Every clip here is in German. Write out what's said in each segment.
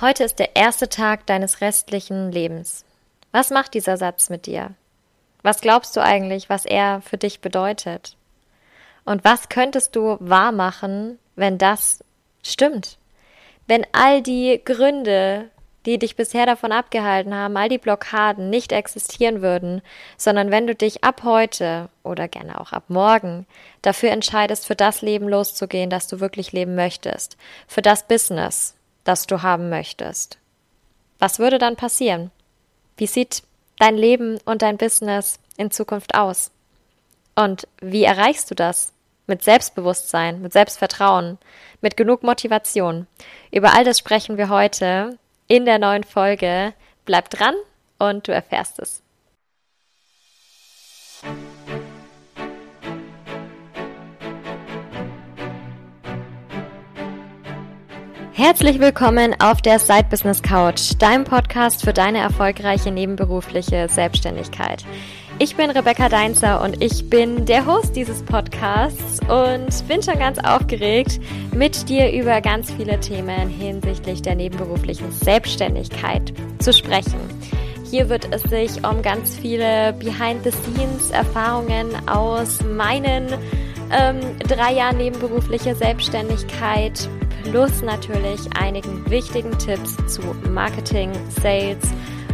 Heute ist der erste Tag deines restlichen Lebens. Was macht dieser Satz mit dir? Was glaubst du eigentlich, was er für dich bedeutet? Und was könntest du wahrmachen, wenn das stimmt? Wenn all die Gründe, die dich bisher davon abgehalten haben, all die Blockaden nicht existieren würden, sondern wenn du dich ab heute oder gerne auch ab morgen dafür entscheidest, für das Leben loszugehen, das du wirklich leben möchtest, für das Business, das du haben möchtest. Was würde dann passieren? Wie sieht dein Leben und dein Business in Zukunft aus? Und wie erreichst du das? Mit Selbstbewusstsein, mit Selbstvertrauen, mit genug Motivation. Über all das sprechen wir heute in der neuen Folge. Bleib dran und du erfährst es. Herzlich willkommen auf der Side Business Couch, deinem Podcast für deine erfolgreiche nebenberufliche Selbstständigkeit. Ich bin Rebecca Deinzer und ich bin der Host dieses Podcasts und bin schon ganz aufgeregt, mit dir über ganz viele Themen hinsichtlich der nebenberuflichen Selbstständigkeit zu sprechen. Hier wird es sich um ganz viele Behind-the-Scenes-Erfahrungen aus meinen ähm, drei Jahren nebenberuflicher Selbstständigkeit plus natürlich einigen wichtigen Tipps zu Marketing, Sales,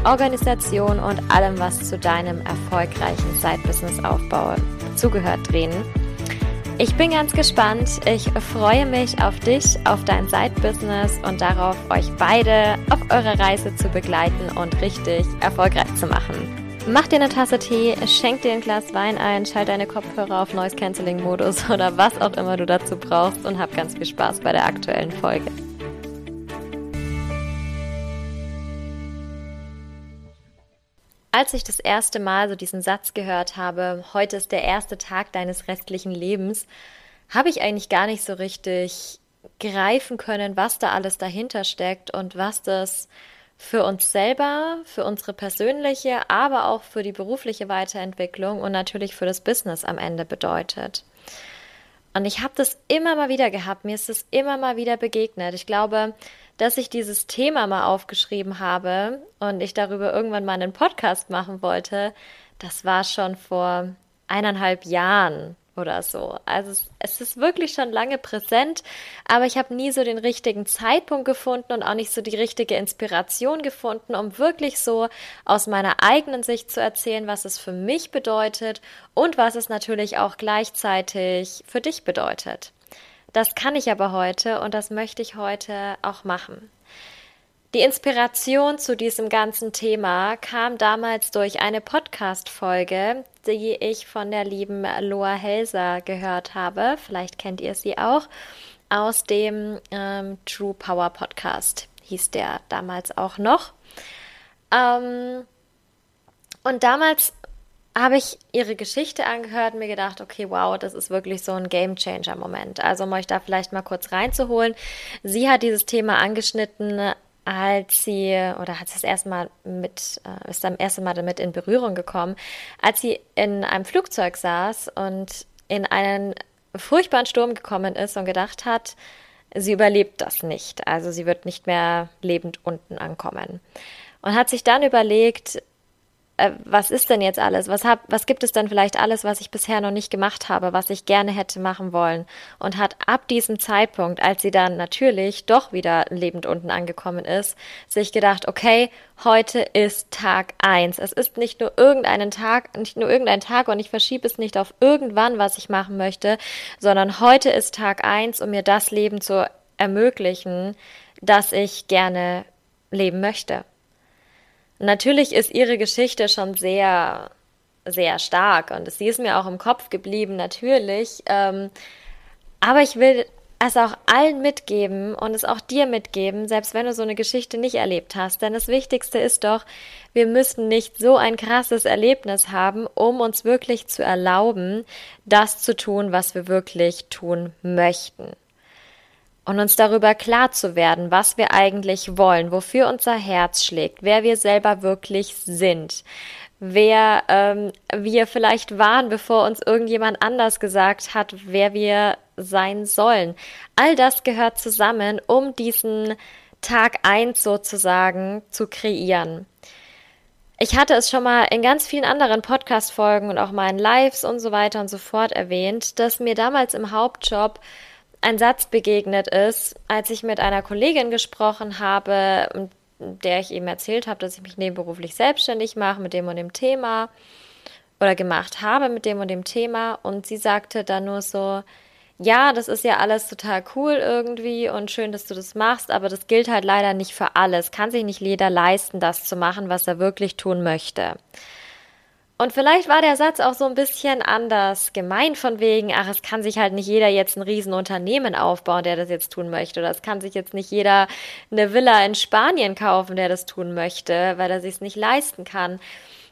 Organisation und allem, was zu deinem erfolgreichen Side-Business-Aufbau zugehört, drehen. Ich bin ganz gespannt. Ich freue mich auf dich, auf dein Side-Business und darauf, euch beide auf eurer Reise zu begleiten und richtig erfolgreich zu machen. Mach dir eine Tasse Tee, schenk dir ein Glas Wein ein, schalt deine Kopfhörer auf Noise Cancelling Modus oder was auch immer du dazu brauchst und hab ganz viel Spaß bei der aktuellen Folge. Als ich das erste Mal so diesen Satz gehört habe, heute ist der erste Tag deines restlichen Lebens, habe ich eigentlich gar nicht so richtig greifen können, was da alles dahinter steckt und was das für uns selber, für unsere persönliche, aber auch für die berufliche Weiterentwicklung und natürlich für das Business am Ende bedeutet. Und ich habe das immer mal wieder gehabt, mir ist es immer mal wieder begegnet. Ich glaube, dass ich dieses Thema mal aufgeschrieben habe und ich darüber irgendwann mal einen Podcast machen wollte, das war schon vor eineinhalb Jahren oder so. Also es, es ist wirklich schon lange präsent, aber ich habe nie so den richtigen Zeitpunkt gefunden und auch nicht so die richtige Inspiration gefunden, um wirklich so aus meiner eigenen Sicht zu erzählen, was es für mich bedeutet und was es natürlich auch gleichzeitig für dich bedeutet. Das kann ich aber heute und das möchte ich heute auch machen. Die Inspiration zu diesem ganzen Thema kam damals durch eine Podcast-Folge, die ich von der lieben Loa Helser gehört habe. Vielleicht kennt ihr sie auch aus dem ähm, True Power Podcast, hieß der damals auch noch. Ähm, und damals habe ich ihre Geschichte angehört und mir gedacht, okay, wow, das ist wirklich so ein Game Changer Moment. Also um euch da vielleicht mal kurz reinzuholen. Sie hat dieses Thema angeschnitten, als sie oder hat sie das erste Mal mit äh, ist am ersten Mal damit in Berührung gekommen, als sie in einem Flugzeug saß und in einen furchtbaren Sturm gekommen ist und gedacht hat, sie überlebt das nicht. Also sie wird nicht mehr lebend unten ankommen. Und hat sich dann überlegt, äh, was ist denn jetzt alles? Was, hab, was gibt es denn vielleicht alles, was ich bisher noch nicht gemacht habe, was ich gerne hätte machen wollen? Und hat ab diesem Zeitpunkt, als sie dann natürlich doch wieder lebend unten angekommen ist, sich gedacht, okay, heute ist Tag eins. Es ist nicht nur irgendeinen Tag, nicht nur irgendein Tag und ich verschiebe es nicht auf irgendwann, was ich machen möchte, sondern heute ist Tag eins, um mir das Leben zu ermöglichen, das ich gerne leben möchte. Natürlich ist ihre Geschichte schon sehr, sehr stark und sie ist mir auch im Kopf geblieben, natürlich. Ähm, aber ich will es auch allen mitgeben und es auch dir mitgeben, selbst wenn du so eine Geschichte nicht erlebt hast. Denn das Wichtigste ist doch, wir müssen nicht so ein krasses Erlebnis haben, um uns wirklich zu erlauben, das zu tun, was wir wirklich tun möchten und uns darüber klar zu werden, was wir eigentlich wollen, wofür unser Herz schlägt, wer wir selber wirklich sind, wer ähm, wir vielleicht waren, bevor uns irgendjemand anders gesagt hat, wer wir sein sollen. All das gehört zusammen, um diesen Tag eins sozusagen zu kreieren. Ich hatte es schon mal in ganz vielen anderen Podcast-Folgen und auch in Lives und so weiter und so fort erwähnt, dass mir damals im Hauptjob ein Satz begegnet ist, als ich mit einer Kollegin gesprochen habe, der ich eben erzählt habe, dass ich mich nebenberuflich selbstständig mache mit dem und dem Thema oder gemacht habe mit dem und dem Thema. Und sie sagte dann nur so, ja, das ist ja alles total cool irgendwie und schön, dass du das machst, aber das gilt halt leider nicht für alles. Kann sich nicht jeder leisten, das zu machen, was er wirklich tun möchte. Und vielleicht war der Satz auch so ein bisschen anders gemeint von wegen, ach, es kann sich halt nicht jeder jetzt ein Riesenunternehmen aufbauen, der das jetzt tun möchte. Oder es kann sich jetzt nicht jeder eine Villa in Spanien kaufen, der das tun möchte, weil er sich es nicht leisten kann.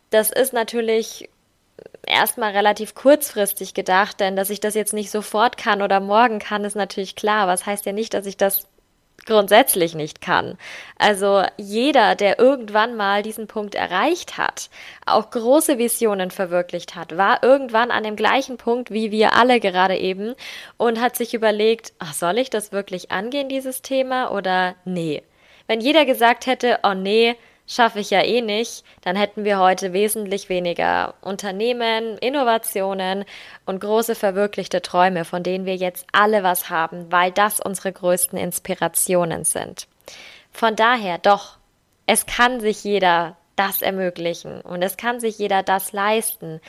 Das ist natürlich erstmal relativ kurzfristig gedacht, denn dass ich das jetzt nicht sofort kann oder morgen kann, ist natürlich klar. Was heißt ja nicht, dass ich das grundsätzlich nicht kann. Also jeder, der irgendwann mal diesen Punkt erreicht hat, auch große Visionen verwirklicht hat, war irgendwann an dem gleichen Punkt wie wir alle gerade eben und hat sich überlegt, ach, soll ich das wirklich angehen, dieses Thema oder nee? Wenn jeder gesagt hätte, oh nee, schaffe ich ja eh nicht, dann hätten wir heute wesentlich weniger Unternehmen, Innovationen und große verwirklichte Träume, von denen wir jetzt alle was haben, weil das unsere größten Inspirationen sind. Von daher doch, es kann sich jeder das ermöglichen und es kann sich jeder das leisten.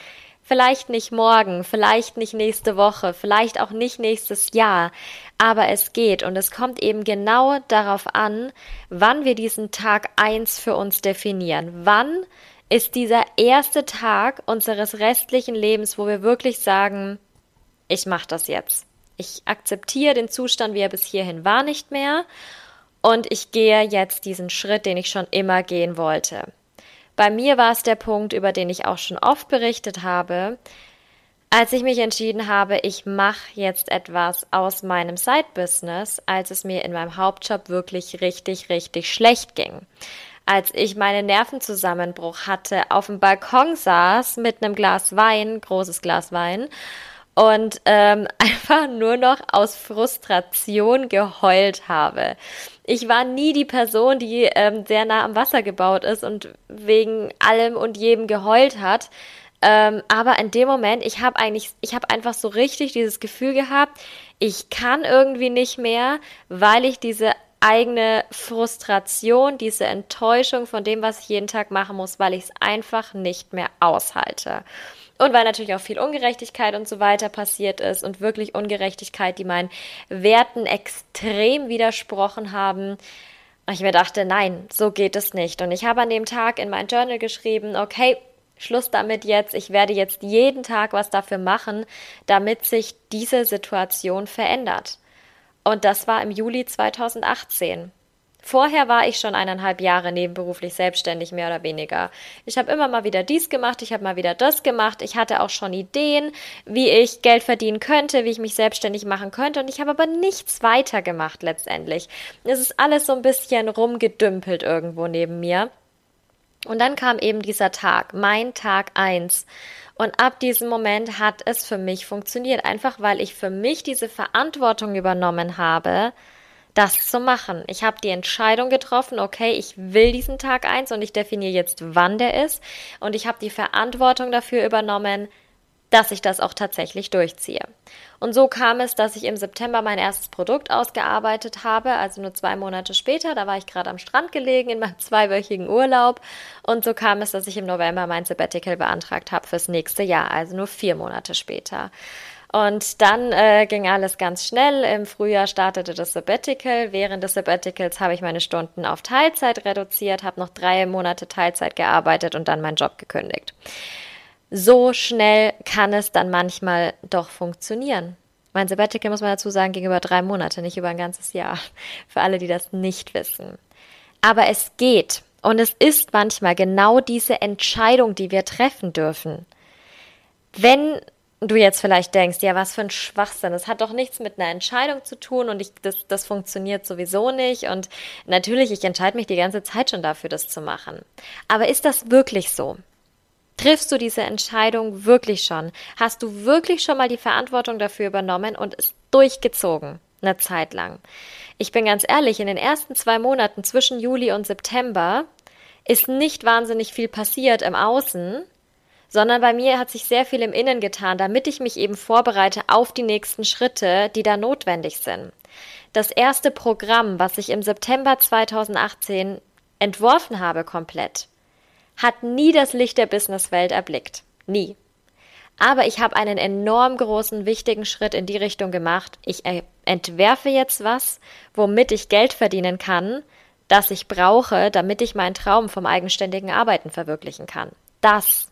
Vielleicht nicht morgen, vielleicht nicht nächste Woche, vielleicht auch nicht nächstes Jahr, aber es geht und es kommt eben genau darauf an, wann wir diesen Tag eins für uns definieren. Wann ist dieser erste Tag unseres restlichen Lebens, wo wir wirklich sagen, ich mache das jetzt. Ich akzeptiere den Zustand, wie er bis hierhin war, nicht mehr und ich gehe jetzt diesen Schritt, den ich schon immer gehen wollte. Bei mir war es der Punkt, über den ich auch schon oft berichtet habe, als ich mich entschieden habe, ich mache jetzt etwas aus meinem Side-Business, als es mir in meinem Hauptjob wirklich richtig, richtig schlecht ging. Als ich meinen Nervenzusammenbruch hatte, auf dem Balkon saß mit einem Glas Wein, großes Glas Wein, und ähm, einfach nur noch aus Frustration geheult habe ich war nie die Person, die ähm, sehr nah am Wasser gebaut ist und wegen allem und jedem geheult hat. Ähm, aber in dem Moment, ich habe eigentlich, ich habe einfach so richtig dieses Gefühl gehabt, ich kann irgendwie nicht mehr, weil ich diese eigene Frustration, diese Enttäuschung von dem, was ich jeden Tag machen muss, weil ich es einfach nicht mehr aushalte. Und weil natürlich auch viel Ungerechtigkeit und so weiter passiert ist und wirklich Ungerechtigkeit, die meinen Werten extrem widersprochen haben. Und ich mir dachte, nein, so geht es nicht. Und ich habe an dem Tag in mein Journal geschrieben, okay, Schluss damit jetzt. Ich werde jetzt jeden Tag was dafür machen, damit sich diese Situation verändert. Und das war im Juli 2018. Vorher war ich schon eineinhalb Jahre nebenberuflich selbstständig, mehr oder weniger. Ich habe immer mal wieder dies gemacht, ich habe mal wieder das gemacht. Ich hatte auch schon Ideen, wie ich Geld verdienen könnte, wie ich mich selbstständig machen könnte. Und ich habe aber nichts weiter gemacht letztendlich. Es ist alles so ein bisschen rumgedümpelt irgendwo neben mir. Und dann kam eben dieser Tag, mein Tag eins. Und ab diesem Moment hat es für mich funktioniert, einfach weil ich für mich diese Verantwortung übernommen habe, das zu machen. Ich habe die Entscheidung getroffen, okay, ich will diesen Tag eins und ich definiere jetzt, wann der ist. Und ich habe die Verantwortung dafür übernommen, dass ich das auch tatsächlich durchziehe. Und so kam es, dass ich im September mein erstes Produkt ausgearbeitet habe, also nur zwei Monate später. Da war ich gerade am Strand gelegen in meinem zweiwöchigen Urlaub. Und so kam es, dass ich im November mein Sabbatical beantragt habe fürs nächste Jahr, also nur vier Monate später. Und dann äh, ging alles ganz schnell. Im Frühjahr startete das Sabbatical. Während des Sabbaticals habe ich meine Stunden auf Teilzeit reduziert, habe noch drei Monate Teilzeit gearbeitet und dann meinen Job gekündigt. So schnell kann es dann manchmal doch funktionieren. Mein Sabbatical, muss man dazu sagen, ging über drei Monate, nicht über ein ganzes Jahr. Für alle, die das nicht wissen. Aber es geht. Und es ist manchmal genau diese Entscheidung, die wir treffen dürfen. Wenn du jetzt vielleicht denkst, ja, was für ein Schwachsinn, das hat doch nichts mit einer Entscheidung zu tun und ich, das, das funktioniert sowieso nicht und natürlich, ich entscheide mich die ganze Zeit schon dafür, das zu machen. Aber ist das wirklich so? Triffst du diese Entscheidung wirklich schon? Hast du wirklich schon mal die Verantwortung dafür übernommen und es durchgezogen? Eine Zeit lang. Ich bin ganz ehrlich, in den ersten zwei Monaten zwischen Juli und September ist nicht wahnsinnig viel passiert im Außen, sondern bei mir hat sich sehr viel im Innen getan, damit ich mich eben vorbereite auf die nächsten Schritte, die da notwendig sind. Das erste Programm, was ich im September 2018 entworfen habe, komplett, hat nie das Licht der Businesswelt erblickt. Nie. Aber ich habe einen enorm großen, wichtigen Schritt in die Richtung gemacht. Ich entwerfe jetzt was, womit ich Geld verdienen kann, das ich brauche, damit ich meinen Traum vom eigenständigen Arbeiten verwirklichen kann. Das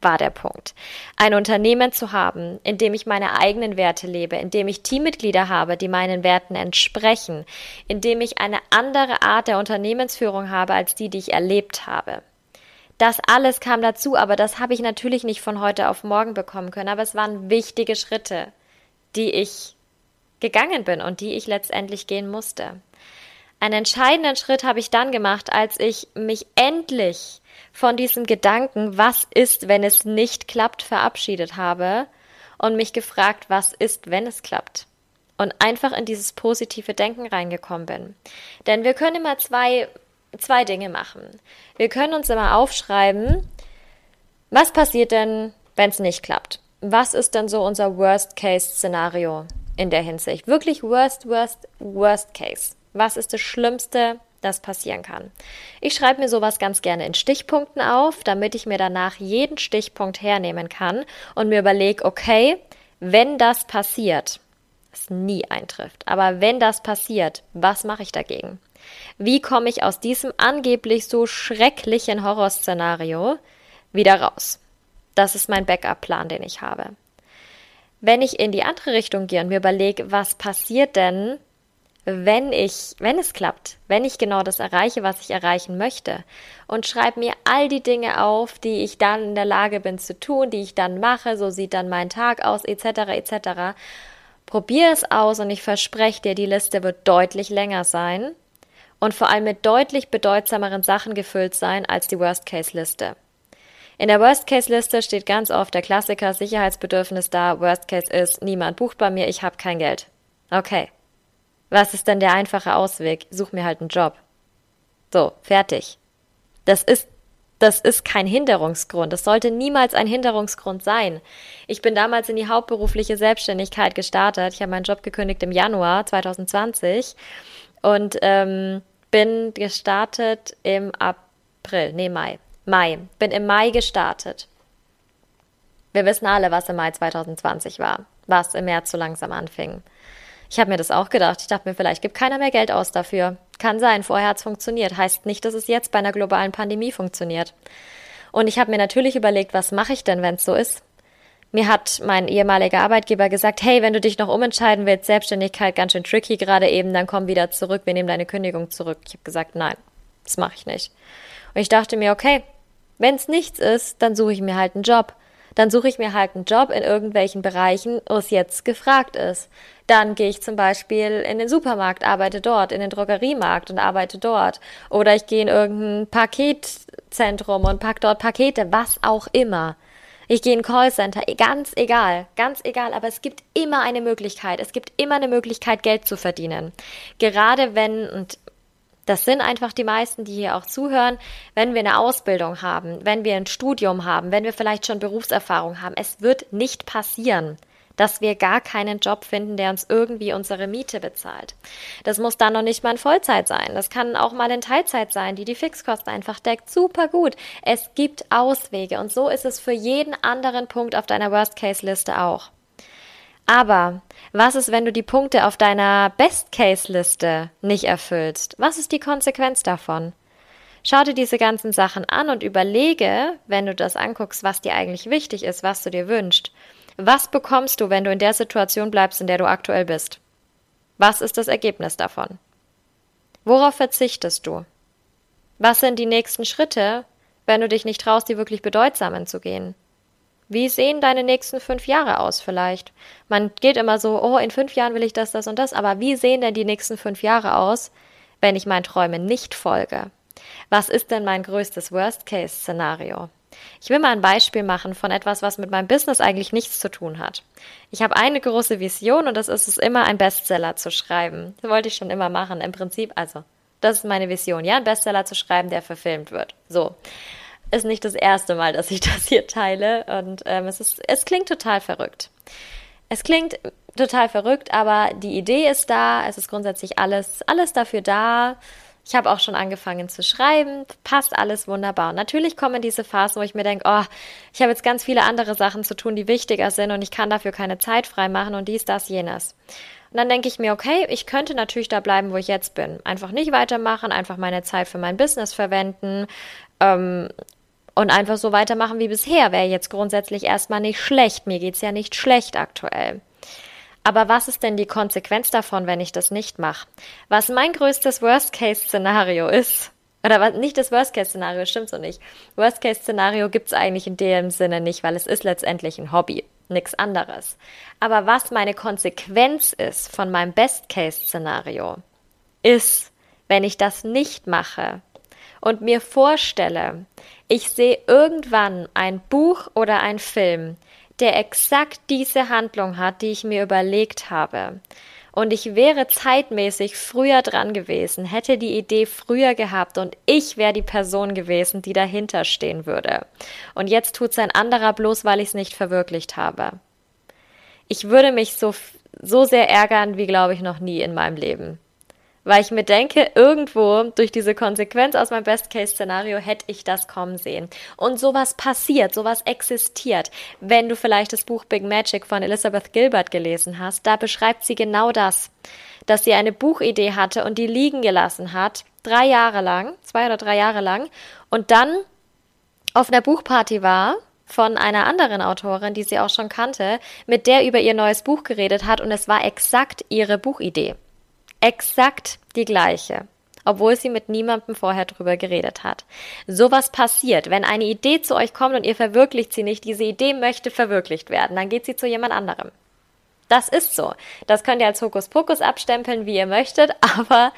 war der Punkt. Ein Unternehmen zu haben, in dem ich meine eigenen Werte lebe, in dem ich Teammitglieder habe, die meinen Werten entsprechen, in dem ich eine andere Art der Unternehmensführung habe als die, die ich erlebt habe. Das alles kam dazu, aber das habe ich natürlich nicht von heute auf morgen bekommen können, aber es waren wichtige Schritte, die ich gegangen bin und die ich letztendlich gehen musste. Einen entscheidenden Schritt habe ich dann gemacht, als ich mich endlich von diesem Gedanken, was ist, wenn es nicht klappt, verabschiedet habe und mich gefragt, was ist, wenn es klappt. Und einfach in dieses positive Denken reingekommen bin. Denn wir können immer zwei, zwei Dinge machen. Wir können uns immer aufschreiben, was passiert denn, wenn es nicht klappt? Was ist denn so unser Worst-Case-Szenario in der Hinsicht? Wirklich Worst, Worst, Worst Case. Was ist das Schlimmste, das passieren kann. Ich schreibe mir sowas ganz gerne in Stichpunkten auf, damit ich mir danach jeden Stichpunkt hernehmen kann und mir überlege, okay, wenn das passiert, was nie eintrifft, aber wenn das passiert, was mache ich dagegen? Wie komme ich aus diesem angeblich so schrecklichen Horrorszenario wieder raus? Das ist mein Backup-Plan, den ich habe. Wenn ich in die andere Richtung gehe und mir überlege, was passiert denn, wenn ich, wenn es klappt, wenn ich genau das erreiche, was ich erreichen möchte und schreibe mir all die Dinge auf, die ich dann in der Lage bin zu tun, die ich dann mache, so sieht dann mein Tag aus, etc., etc. Probier es aus und ich verspreche dir, die Liste wird deutlich länger sein und vor allem mit deutlich bedeutsameren Sachen gefüllt sein als die Worst-Case-Liste. In der Worst-Case-Liste steht ganz oft der Klassiker Sicherheitsbedürfnis da. Worst-Case ist, niemand bucht bei mir, ich habe kein Geld. Okay, was ist denn der einfache Ausweg? Such mir halt einen Job. So, fertig. Das ist das ist kein Hinderungsgrund. Das sollte niemals ein Hinderungsgrund sein. Ich bin damals in die hauptberufliche Selbstständigkeit gestartet. Ich habe meinen Job gekündigt im Januar 2020 und ähm, bin gestartet im April, nee, Mai. Mai. Bin im Mai gestartet. Wir wissen alle, was im Mai 2020 war, was im März so langsam anfing. Ich habe mir das auch gedacht. Ich dachte mir, vielleicht gibt keiner mehr Geld aus dafür. Kann sein, vorher hat es funktioniert. Heißt nicht, dass es jetzt bei einer globalen Pandemie funktioniert. Und ich habe mir natürlich überlegt, was mache ich denn, wenn es so ist? Mir hat mein ehemaliger Arbeitgeber gesagt, hey, wenn du dich noch umentscheiden willst, Selbstständigkeit ganz schön tricky gerade eben, dann komm wieder zurück, wir nehmen deine Kündigung zurück. Ich habe gesagt, nein, das mache ich nicht. Und ich dachte mir, okay, wenn es nichts ist, dann suche ich mir halt einen Job dann suche ich mir halt einen Job in irgendwelchen Bereichen, wo es jetzt gefragt ist. Dann gehe ich zum Beispiel in den Supermarkt, arbeite dort, in den Drogeriemarkt und arbeite dort. Oder ich gehe in irgendein Paketzentrum und pack dort Pakete, was auch immer. Ich gehe in ein Callcenter, ganz egal, ganz egal, aber es gibt immer eine Möglichkeit. Es gibt immer eine Möglichkeit, Geld zu verdienen. Gerade wenn, und das sind einfach die meisten, die hier auch zuhören, wenn wir eine Ausbildung haben, wenn wir ein Studium haben, wenn wir vielleicht schon Berufserfahrung haben. Es wird nicht passieren, dass wir gar keinen Job finden, der uns irgendwie unsere Miete bezahlt. Das muss dann noch nicht mal in Vollzeit sein. Das kann auch mal in Teilzeit sein, die die Fixkosten einfach deckt. Super gut. Es gibt Auswege und so ist es für jeden anderen Punkt auf deiner Worst-Case-Liste auch. Aber was ist, wenn du die Punkte auf deiner Best-Case-Liste nicht erfüllst? Was ist die Konsequenz davon? Schau dir diese ganzen Sachen an und überlege, wenn du das anguckst, was dir eigentlich wichtig ist, was du dir wünschst. Was bekommst du, wenn du in der Situation bleibst, in der du aktuell bist? Was ist das Ergebnis davon? Worauf verzichtest du? Was sind die nächsten Schritte, wenn du dich nicht traust, die wirklich bedeutsamen zu gehen? Wie sehen deine nächsten fünf Jahre aus vielleicht? Man geht immer so, oh, in fünf Jahren will ich das, das und das, aber wie sehen denn die nächsten fünf Jahre aus, wenn ich meinen Träumen nicht folge? Was ist denn mein größtes Worst-Case-Szenario? Ich will mal ein Beispiel machen von etwas, was mit meinem Business eigentlich nichts zu tun hat. Ich habe eine große Vision und das ist es immer, ein Bestseller zu schreiben. Das wollte ich schon immer machen. Im Prinzip, also, das ist meine Vision, ja, ein Bestseller zu schreiben, der verfilmt wird. So. Ist nicht das erste Mal, dass ich das hier teile und ähm, es, ist, es klingt total verrückt. Es klingt total verrückt, aber die Idee ist da, es ist grundsätzlich alles, alles dafür da, ich habe auch schon angefangen zu schreiben, passt alles wunderbar. Und natürlich kommen diese Phasen, wo ich mir denke, oh, ich habe jetzt ganz viele andere Sachen zu tun, die wichtiger sind und ich kann dafür keine Zeit frei machen und dies, das, jenes. Und dann denke ich mir, okay, ich könnte natürlich da bleiben, wo ich jetzt bin. Einfach nicht weitermachen, einfach meine Zeit für mein Business verwenden ähm, und einfach so weitermachen wie bisher. Wäre jetzt grundsätzlich erstmal nicht schlecht. Mir geht's ja nicht schlecht aktuell. Aber was ist denn die Konsequenz davon, wenn ich das nicht mache? Was mein größtes Worst-Case-Szenario ist, oder was, nicht das Worst-Case-Szenario, stimmt so nicht. Worst-Case-Szenario gibt es eigentlich in dem Sinne nicht, weil es ist letztendlich ein Hobby, nichts anderes. Aber was meine Konsequenz ist von meinem Best-Case-Szenario, ist, wenn ich das nicht mache und mir vorstelle, ich sehe irgendwann ein Buch oder ein Film, der exakt diese Handlung hat, die ich mir überlegt habe. Und ich wäre zeitmäßig früher dran gewesen, hätte die Idee früher gehabt und ich wäre die Person gewesen, die dahinter stehen würde. Und jetzt tut es ein anderer bloß, weil ich es nicht verwirklicht habe. Ich würde mich so, so sehr ärgern, wie glaube ich noch nie in meinem Leben weil ich mir denke, irgendwo durch diese Konsequenz aus meinem Best-Case-Szenario hätte ich das kommen sehen. Und sowas passiert, sowas existiert. Wenn du vielleicht das Buch Big Magic von Elizabeth Gilbert gelesen hast, da beschreibt sie genau das, dass sie eine Buchidee hatte und die liegen gelassen hat, drei Jahre lang, zwei oder drei Jahre lang, und dann auf einer Buchparty war von einer anderen Autorin, die sie auch schon kannte, mit der über ihr neues Buch geredet hat und es war exakt ihre Buchidee. Exakt die gleiche, obwohl sie mit niemandem vorher drüber geredet hat. Sowas passiert, wenn eine Idee zu euch kommt und ihr verwirklicht sie nicht, diese Idee möchte verwirklicht werden, dann geht sie zu jemand anderem. Das ist so. Das könnt ihr als Hokuspokus abstempeln, wie ihr möchtet, aber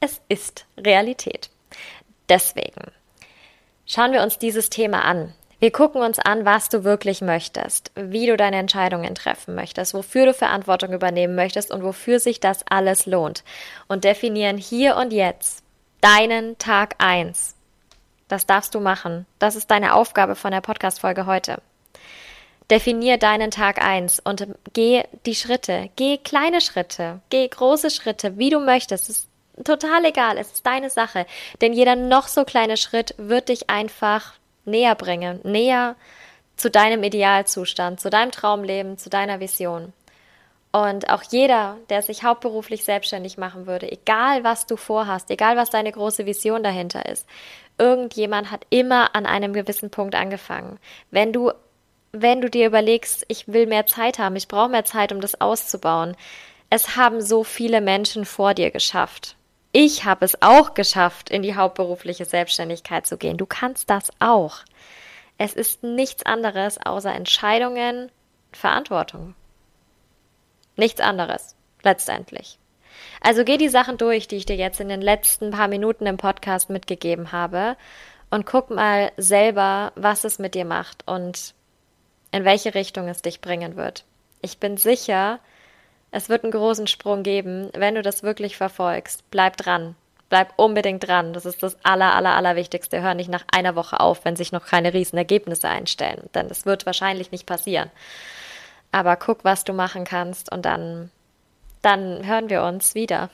es ist Realität. Deswegen schauen wir uns dieses Thema an. Wir gucken uns an, was du wirklich möchtest, wie du deine Entscheidungen treffen möchtest, wofür du Verantwortung übernehmen möchtest und wofür sich das alles lohnt. Und definieren hier und jetzt deinen Tag eins. Das darfst du machen. Das ist deine Aufgabe von der Podcast-Folge heute. Definier deinen Tag eins und geh die Schritte. Geh kleine Schritte. Geh große Schritte, wie du möchtest. Es ist total egal. Es ist deine Sache. Denn jeder noch so kleine Schritt wird dich einfach näher bringe, näher zu deinem Idealzustand, zu deinem Traumleben, zu deiner Vision. Und auch jeder, der sich hauptberuflich selbstständig machen würde, egal was du vorhast, egal was deine große Vision dahinter ist, irgendjemand hat immer an einem gewissen Punkt angefangen. Wenn du, wenn du dir überlegst, ich will mehr Zeit haben, ich brauche mehr Zeit, um das auszubauen, es haben so viele Menschen vor dir geschafft. Ich habe es auch geschafft, in die hauptberufliche Selbstständigkeit zu gehen. Du kannst das auch. Es ist nichts anderes außer Entscheidungen, Verantwortung. Nichts anderes, letztendlich. Also geh die Sachen durch, die ich dir jetzt in den letzten paar Minuten im Podcast mitgegeben habe und guck mal selber, was es mit dir macht und in welche Richtung es dich bringen wird. Ich bin sicher, es wird einen großen Sprung geben, wenn du das wirklich verfolgst. Bleib dran. Bleib unbedingt dran. Das ist das aller, aller, allerwichtigste. Hör nicht nach einer Woche auf, wenn sich noch keine riesen Ergebnisse einstellen. Denn das wird wahrscheinlich nicht passieren. Aber guck, was du machen kannst und dann dann hören wir uns wieder.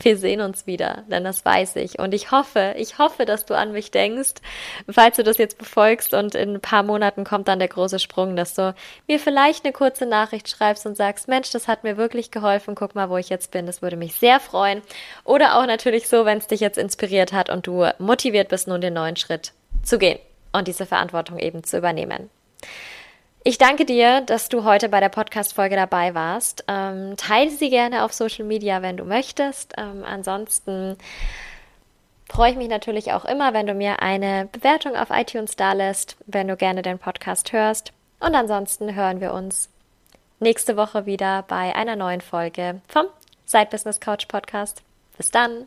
Wir sehen uns wieder, denn das weiß ich. Und ich hoffe, ich hoffe, dass du an mich denkst, falls du das jetzt befolgst und in ein paar Monaten kommt dann der große Sprung, dass du mir vielleicht eine kurze Nachricht schreibst und sagst, Mensch, das hat mir wirklich geholfen, guck mal, wo ich jetzt bin. Das würde mich sehr freuen. Oder auch natürlich so, wenn es dich jetzt inspiriert hat und du motiviert bist, nun den neuen Schritt zu gehen und diese Verantwortung eben zu übernehmen. Ich danke dir, dass du heute bei der Podcast-Folge dabei warst. Ähm, teile sie gerne auf Social Media, wenn du möchtest. Ähm, ansonsten freue ich mich natürlich auch immer, wenn du mir eine Bewertung auf iTunes da lässt, wenn du gerne den Podcast hörst. Und ansonsten hören wir uns nächste Woche wieder bei einer neuen Folge vom Side Business Couch Podcast. Bis dann!